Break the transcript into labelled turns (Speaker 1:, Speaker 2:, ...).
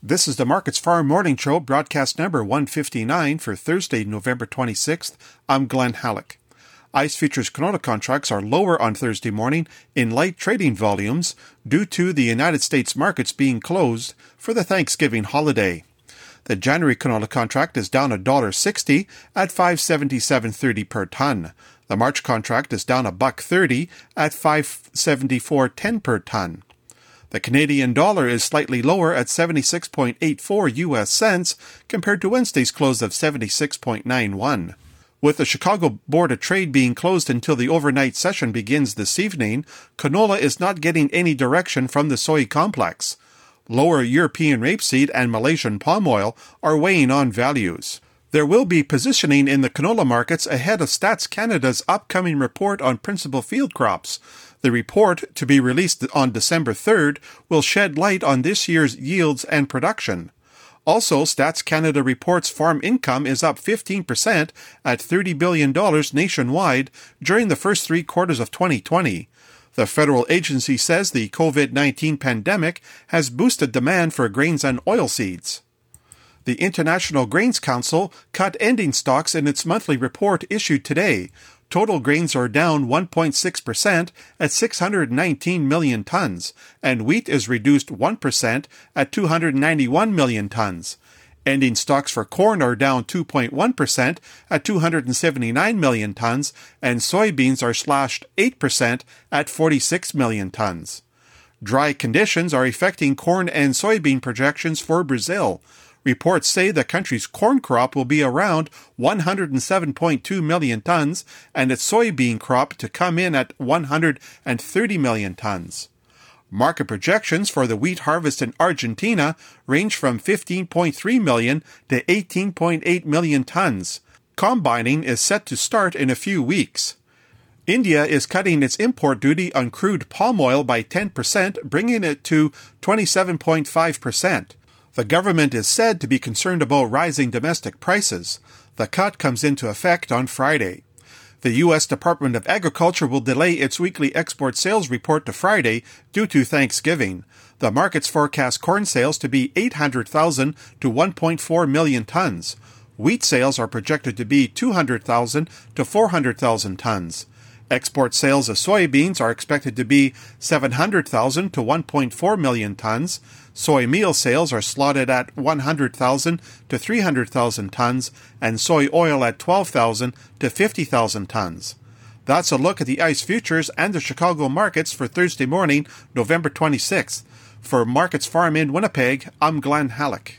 Speaker 1: This is the Markets Farm Morning Show, broadcast number 159 for Thursday, November 26th. I'm Glen Hallick. ICE futures canola contracts are lower on Thursday morning in light trading volumes due to the United States markets being closed for the Thanksgiving holiday. The January canola contract is down $1.60 at 577.30 per ton. The March contract is down a buck 30 at 574.10 per ton. The Canadian dollar is slightly lower at 76.84 US cents compared to Wednesday's close of 76.91. With the Chicago Board of Trade being closed until the overnight session begins this evening, canola is not getting any direction from the soy complex. Lower European rapeseed and Malaysian palm oil are weighing on values. There will be positioning in the canola markets ahead of Stats Canada's upcoming report on principal field crops. The report, to be released on December 3rd, will shed light on this year's yields and production. Also, Stats Canada reports farm income is up 15% at $30 billion nationwide during the first three quarters of 2020. The federal agency says the COVID 19 pandemic has boosted demand for grains and oilseeds. The International Grains Council cut ending stocks in its monthly report issued today, Total grains are down 1.6% at 619 million tons, and wheat is reduced 1% at 291 million tons. Ending stocks for corn are down 2.1% at 279 million tons, and soybeans are slashed 8% at 46 million tons. Dry conditions are affecting corn and soybean projections for Brazil. Reports say the country's corn crop will be around 107.2 million tons and its soybean crop to come in at 130 million tons. Market projections for the wheat harvest in Argentina range from 15.3 million to 18.8 million tons. Combining is set to start in a few weeks. India is cutting its import duty on crude palm oil by 10%, bringing it to 27.5%. The government is said to be concerned about rising domestic prices. The cut comes into effect on Friday. The U.S. Department of Agriculture will delay its weekly export sales report to Friday due to Thanksgiving. The markets forecast corn sales to be 800,000 to 1.4 million tons. Wheat sales are projected to be 200,000 to 400,000 tons. Export sales of soybeans are expected to be 700,000 to 1.4 million tons. Soy meal sales are slotted at 100,000 to 300,000 tons, and soy oil at 12,000 to 50,000 tons. That's a look at the ICE futures and the Chicago markets for Thursday morning, November 26th. For Markets Farm in Winnipeg, I'm Glen Hallick.